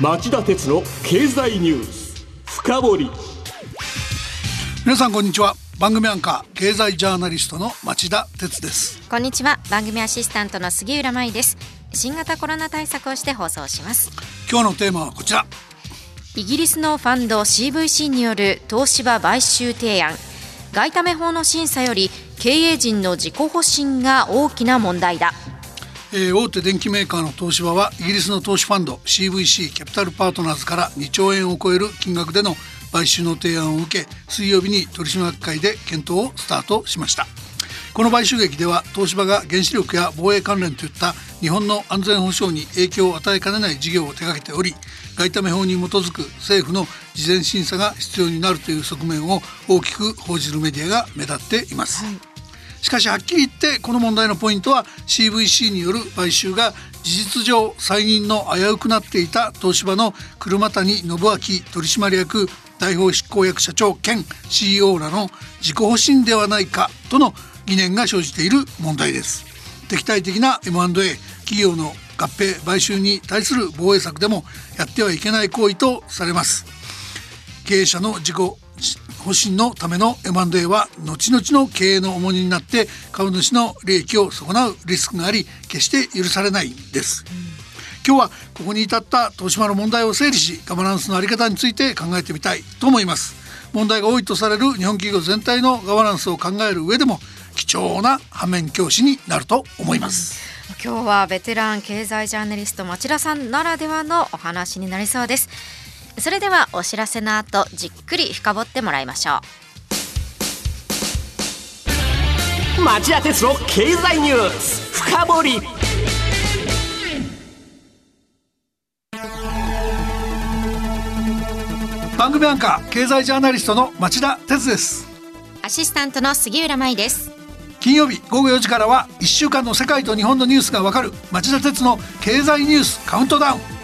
町田鉄の経済ニュース。深掘り。皆さんこんにちは。番組アンカー経済ジャーナリストの町田鉄です。こんにちは。番組アシスタントの杉浦舞です。新型コロナ対策をして放送します。今日のテーマはこちら。イギリスのファンド CVC による東芝買収提案。外為法の審査より経営陣の自己保身が大きな問題だえー、大手電機メーカーの東芝はイギリスの投資ファンド CVC キャピタルパートナーズから2兆円を超える金額での買収の提案を受け水曜日に取締役会で検討をスタートしました。この買収劇では東芝が原子力や防衛関連といった日本の安全保障に影響を与えかねない事業を手掛けており外為法に基づく政府の事前審査が必要になるという側面を大きく報じるメディアが目立っています、はい。しかしはっきり言ってこの問題のポイントは CVC による買収が事実上再任の危うくなっていた東芝の車谷信明取締役代表執行役社長兼 CEO らの自己保身ではないかとの疑念が生じている問題です。敵対的な M&A 企業の合併買収に対する防衛策でもやってはいけない行為とされます。経営者の自己保身のための M&A は後々の経営の重荷になって株主の利益を損なうリスクがあり決して許されないです、うん、今日はここに至った東芝の問題を整理しガバナンスのあり方について考えてみたいと思います。問題が多いとされる日本企業全体のガバナンスを考える上でも貴重な反面教師になると思います、うん、今日はベテラン経済ジャーナリスト町田さんならではのお話になりそうですそれではお知らせの後じっくり深掘ってもらいましょう。町田鉄の経済ニュース深掘り。番組アンカー経済ジャーナリストの町田鉄です。アシスタントの杉浦舞です。金曜日午後4時からは1週間の世界と日本のニュースがわかる町田鉄の経済ニュースカウントダウン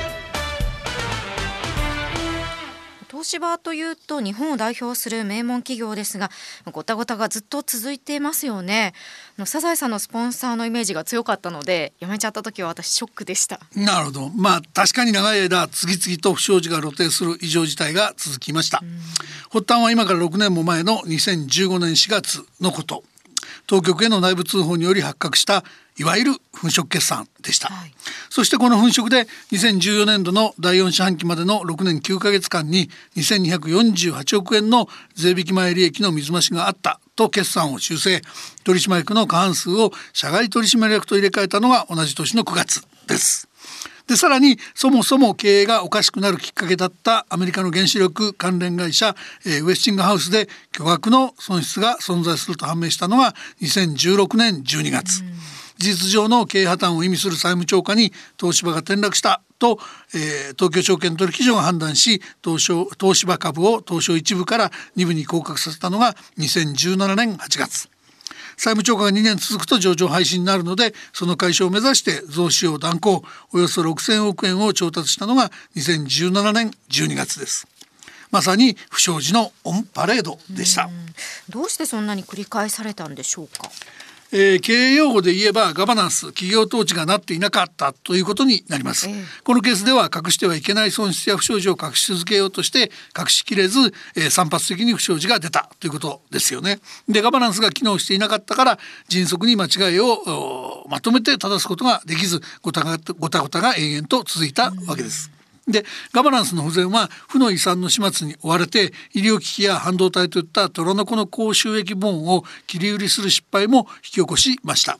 東芝というと日本を代表する名門企業ですがごたごたがずっと続いてますよね。サザエさんのスポンサーのイメージが強かったので辞めちゃった時は私ショックでした。なるほど。まあ確かに長い間次々と不祥事が露呈する異常事態が続きました、発端は今から6年も前の2015年4月のこと当局への内部通報により発覚したいわゆる粉飾決算でした、はい、そしてこの粉飾で2014年度の第4四半期までの6年9ヶ月間に2248億円の税引き前利益の水増しがあったと決算を修正。取締役の過半数を社外取締役と入れ替えたのが同じ年の9月ですでさらにそもそも経営がおかしくなるきっかけだったアメリカの原子力関連会社、えー、ウェスティングハウスで巨額の損失が存在すると判明したのが2016年12月。事実上の経営破綻を意味する債務超過に東芝が転落したと、えー、東京証券取引所が判断し東証東芝株を東証1部から2部に降格させたのが2017年8月。債務超過が2年続くと上場廃止になるのでその解消を目指して増資を断行。およそ6,000億円を調達したのが2017年12月です。まさに不祥事のオンパレードでした。どうしてそんなに繰り返されたんでしょうか？えー、経営用語で言えばガバナンス企業統治がなっていなかったということになります、えー、このケースでは隠してはいけない損失や不祥事を隠し続けようとして隠しきれず、えー、散発的に不祥事が出たということですよね。でガバナンスが機能していなかったから迅速に間違いをまとめて正すことができずごたごたごたが延々と続いたわけです、うんでガバナンスの不全は負の遺産の始末に追われて医療機器や半導体といった虎の子の高収益ボーンを切り売りする失敗も引き起こしました。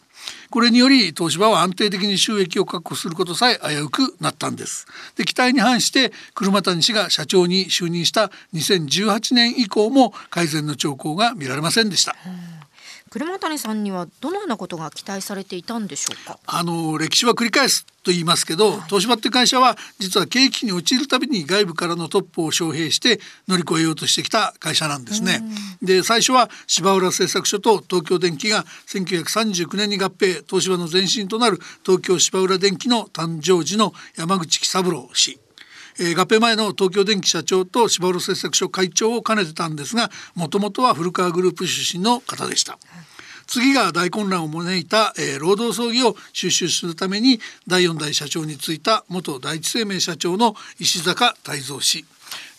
これにより東芝は安定的に収益を確保することさえ危うくなったんです。で期待に反して車谷氏が社長に就任した2018年以降も改善の兆候が見られませんでした、車谷さんにはどのようなことが期待されていたんでしょうか？あの歴史は繰り返すと言いますけど、はい、東芝って会社は実は景気に陥るたびに外部からのトップを招聘して乗り越えようとしてきた会社なんですね。で最初は芝浦製作所と東京電機が1939年に合併東芝の前身となる東京芝浦電機の誕生時の山口喜三郎氏えー、合併前の東京電機社長と芝浦製作所会長を兼ねてたんですがもともとは古川グループ出身の方でした。次が大混乱を招いた、えー、労働争議を収集するために第4代社長に就いた元第一生命社長の石坂泰造氏。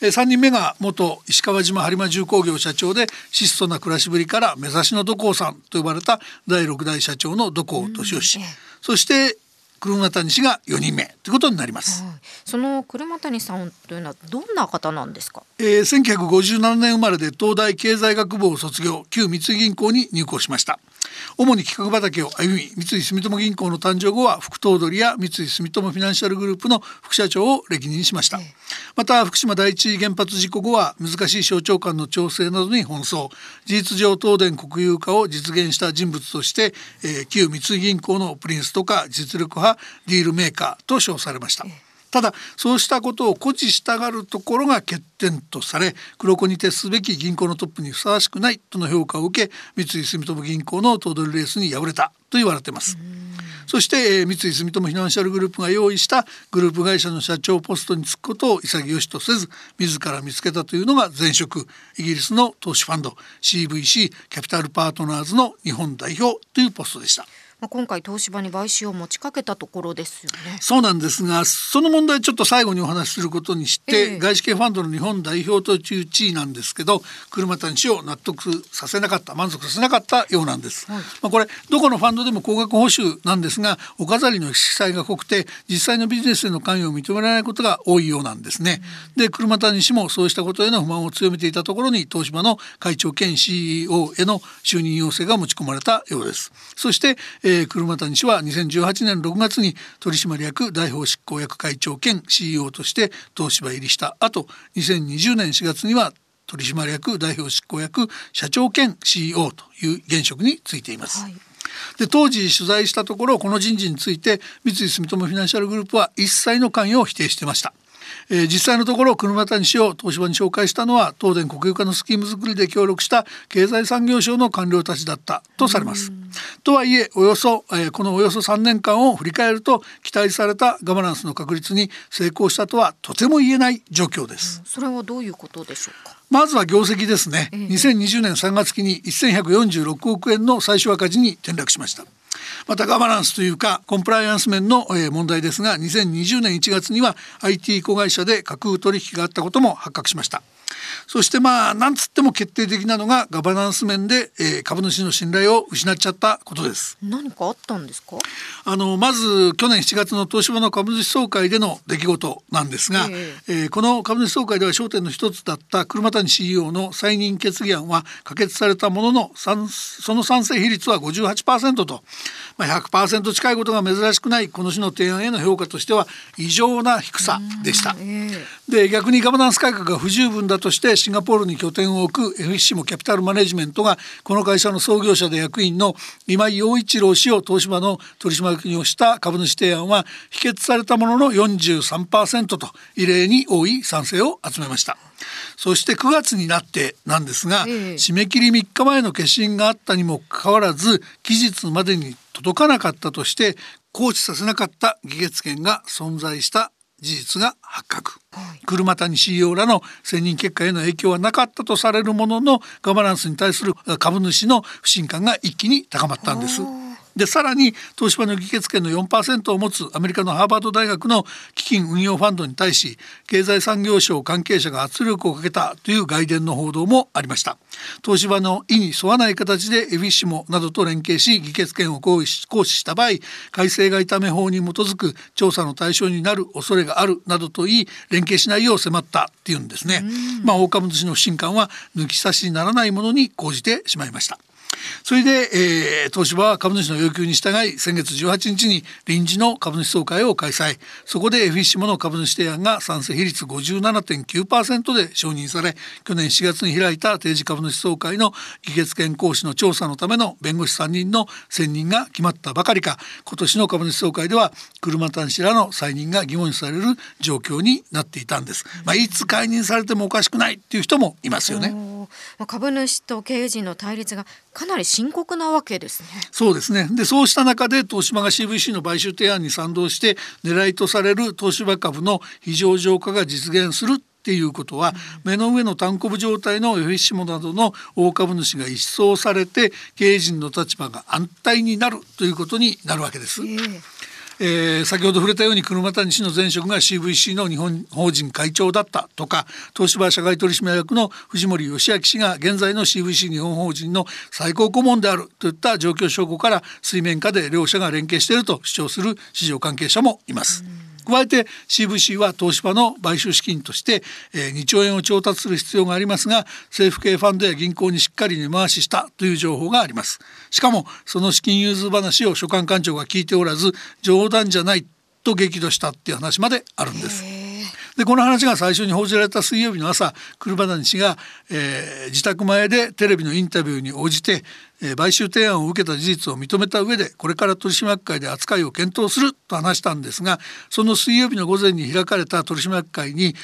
3人目が元石川島播磨重工業社長で質素な暮らしぶりから目指しの土工さんと呼ばれた第6代社長の土工敏夫氏、そして車谷氏が4人目ということになります、その車谷さんというのはどんな方なんですか、えー、1957年生まれで東大経済学部を卒業。旧三井銀行に入行しました主に企画畑を歩み三井住友銀行の誕生後は副頭取や三井住友フィナンシャルグループの副社長を歴任しました、また福島第一原発事故後は難しい省庁間の調整などに奔走。事実上東電国有化を実現した人物として、えー、旧三井銀行のプリンスとか実力派ディールメーカーと称されました、ただそうしたことを誇示したがるところが欠点とされ黒子に徹すべき銀行のトップにふさわしくないとの評価を受け三井住友銀行の頭取レースに敗れたと言われています。そして、えー、三井住友フィナンシャルグループが用意したグループ会社の社長ポストに就くことを潔しとせず自ら見つけたというのが前職イギリスの投資ファンド CVC キャピタルパートナーズの日本代表というポストでした。まあ、今回東芝に買収を持ちかけたところですよね。そうなんですがその問題ちょっと最後にお話しすることにして、えー、外資系ファンドの日本代表という地位なんですけど車谷氏を納得させなかった満足させなかったようなんです。はい、まあ、これどこのファンドでも高額報酬なんですがお飾りの色彩が濃くて実際のビジネスへの関与を認められないことが多いようなんですね。うん、で車谷氏もそうしたことへの不満を強めていたところに東芝の会長兼 CEO への就任要請が持ち込まれたようです。そして、えー、車谷氏はは2018年6月に取締役代表執行役会長兼 CEO として東芝入りした。後2020年4月には取締役代表執行役社長兼 CEO という現職に就いています。はい。で当時取材したところこの人事について三井住友フィナンシャルグループは一切の関与を否定していましたえー、実際のところ車谷氏を東芝に紹介したのは東電国有化のスキーム作りで協力した経済産業省の官僚たちだったとされます。とはいえおよそ、えー、このおよそ3年間を振り返ると期待されたガバナンスの確立に成功したとはとても言えない状況です。それはどういうことでしょうか？まずは業績ですね、えー、2020年3月期に1146億円の最終赤字に転落しましたまたガバナンスというかコンプライアンス面の問題ですが2020年1月には IT 子会社で架空取引があったことも発覚しました。そしてまあなんつっても決定的なのがガバナンス面で、えー、株主の信頼を失っちゃったことです。何かあったんですか？あのまず去年7月の東芝の株主総会での出来事なんですが、えー、えー、この株主総会では焦点の一つだった車谷 CEO の再任決議案は可決されたもののその賛成比率は58%と、まあ、100%近いことが珍しくないこの種の提案への評価としては異常な低さでした。えー、で逆にガバナンス改革が不十分だとしてシンガポールに拠点を置く FSC もキャピタルマネジメントがこの会社の創業者で役員の今井陽一郎氏を東芝の取締役にをした株主提案は否決されたものの43%と異例に多い賛成を集めました。そして9月になってなんですが、え締め切り3日前の決心があったにもかかわらず期日までに届かなかったとして放置させなかった議決権が存在した事実が発覚、はい、車谷 CEO らの選任結果への影響はなかったとされるもののガバナンスに対する株主の不信感が一気に高まったんです。でさらに東芝の議決権の4%を持つアメリカのハーバード大学の基金運用ファンドに対し経済産業省関係者が圧力をかけたという外伝の報道もありました。東芝の意に沿わない形でエビッシモなどと連携し議決権を行使した場合改正外為法に基づく調査の対象になる恐れがあるなどと言い連携しないよう迫ったっていうんですね。まあ大株主の不信感は抜き差しならないものに講じてしまいましたそれで、えー、東芝は株主の要求に従い先月18日に臨時の株主総会を開催。そこで f シモの株主提案が賛成比率57.9%で承認され去年4月に開いた定時株主総会の議決権行使の調査のための弁護士3人の選任が決まったばかりか。今年の株主総会では車谷氏らの再任が疑問視される状況になっていたんです、まあ、いつ解任されてもおかしくないっていう人もいますよね。株主と経営陣の対立がかなり深刻なわけですね。そうですね。でそうした中で東芝が CVC の買収提案に賛同して狙いとされる東芝株の非上場化が実現するっていうことは、目の上の単行部状態のエフィッシモなどの大株主が一掃されて経営陣の立場が安泰になるということになるわけです。えーえー、先ほど触れたように車谷氏の前職が CVC の日本法人会長だったとか東芝社外取締役の藤森義明氏が現在の CVC 日本法人の最高顧問であるといった状況証拠から水面下で両者が連携していると主張する市場関係者もいます。加えて CVC は東芝の買収資金として、え、2兆円を調達する必要がありますが政府系ファンドや銀行にしっかり根回ししたという情報がありますしかもその資金融通話を所管官庁が聞いておらず冗談じゃないと激怒したっていう話まであるんです。でこの話が最初に報じられた水曜日の朝車谷氏が、えー、自宅前でテレビのインタビューに応じて、えー、買収提案を受けた事実を認めた上でこれから取締役会で扱いを検討すると話したんですがその水曜日の午前に開かれた取締役会に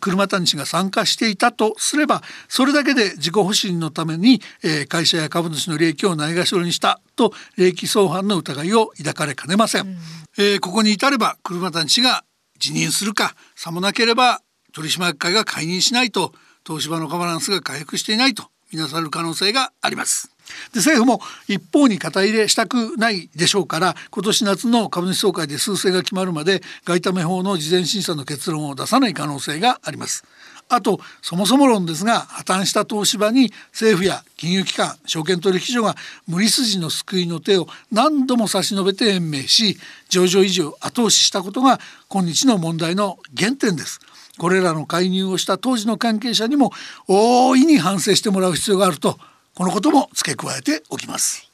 車谷氏が参加していたとすればそれだけで自己保身のために、えー、会社や株主の利益をないがしろにしたと利益相反の疑いを抱かれかねません。うん、えー、ここに至れば車谷氏が辞任するかさもなければ取締役会が解任しないと東芝のガバナンスが回復していないとみなされる可能性があります。で政府も一方に肩入れしたくないでしょうから今年夏の株主総会で数勢が決まるまで外為法の事前審査の結論を出さない可能性があります。あとそもそも論ですが破綻した東芝に政府や金融機関証券取引所が無理筋の救いの手を何度も差し伸べて延命し上場維持を後押ししたことが今日の問題の原点です。これらの介入をした当時の関係者にも大いに反省してもらう必要があるとこのことも付け加えておきます。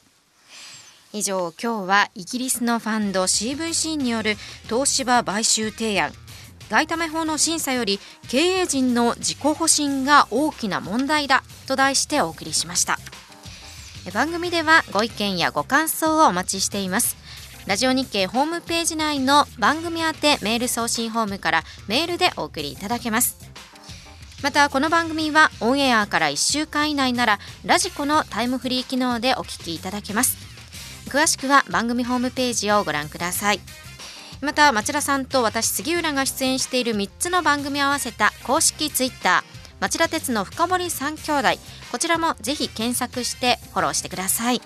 以上今日はイギリスのファンド CVC による東芝買収提案外為法の審査より経営陣の自己保身が大きな問題だと題してお送りしました。番組ではご意見やご感想をお待ちしています。ラジオ日経ホームページ内の番組宛てメール送信ホームからメールでお送りいただけます。またこの番組はオンエアから1週間以内ならラジコのタイムフリー機能でお聞きいただけます。詳しくは番組ホームページをご覧ください。また町田さんと私杉浦が出演している3つの番組を合わせた公式ツイッター町田鉄の深堀三兄弟。こちらもぜひ検索してフォローしてください。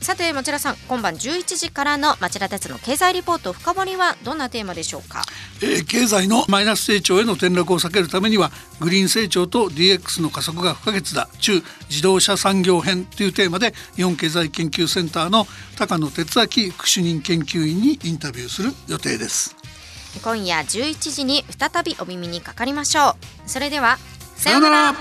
さて町田さん今晩11時からの町田鉄の経済リポート深掘りはどんなテーマでしょうか、えー、経済のマイナス成長への転落を避けるためにはグリーン成長と DX の加速が不可欠だ。中自動車産業編というテーマで日本経済研究センターの高野哲明副主任研究員にインタビューする予定です。今夜11時に再びお耳にかかりましょう。それではさようなら